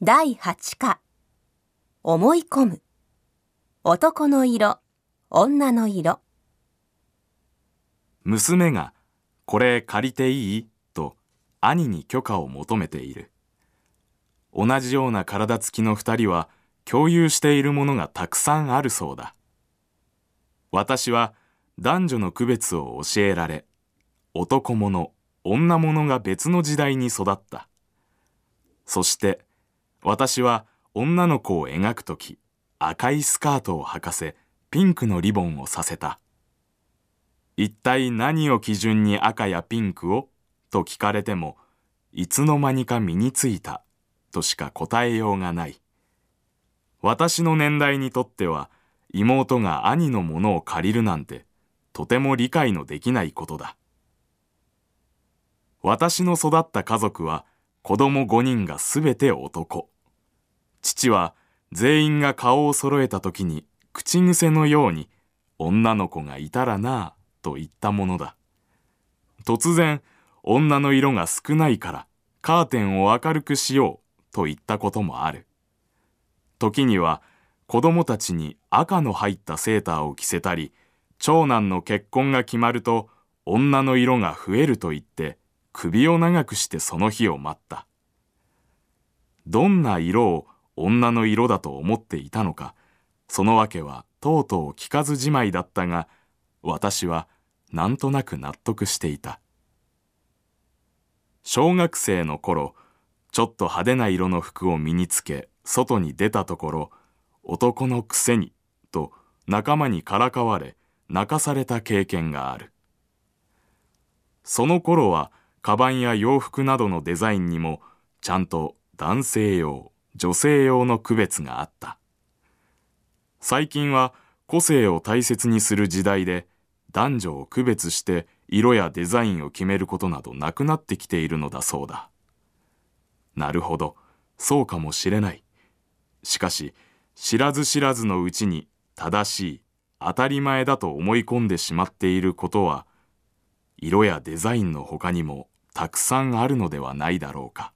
第8課。思い込む。男の色。女の色。娘がこれ借りていい？と兄に許可を求めている。同じような体つきの二人は共有しているものがたくさんあるそうだ。私は男女の区別を教えられ男物女物が別の時代に育った。そして私は女の子を描くとき赤いスカートを履かせピンクのリボンをさせた。一体何を基準に赤やピンクをと聞かれてもいつの間にか身についたとしか答えようがない。私の年代にとっては妹が兄のものを借りるなんてとても理解のできないことだ。私の育った家族は子供5人がすべて男。父は全員が顔を揃えた時に口癖のように女の子がいたらなあと言ったものだ。突然女の色が少ないからカーテンを明るくしようと言ったこともある。時には子供たちに赤の入ったセーターを着せたり長男の結婚が決まると女の色が増えると言って首を長くしてその日を待った。どんな色を女の色だと思っていたのかその訳はとうとう聞かずじまいだったが私はなんとなく納得していた。小学生の頃ちょっと派手な色の服を身につけ外に出たところ男のくせにと仲間にからかわれ泣かされた経験がある。その頃はカバンや洋服などのデザインにもちゃんと男性用女性用の区別があった。最近は個性を大切にする時代で男女を区別して色やデザインを決めることなどなくなってきているのだそうだ。なるほど。そうかもしれない。しかし知らず知らずのうちに正しい当たり前だと思い込んでしまっていることは色やデザインの他にもたくさんあるのではないだろうか。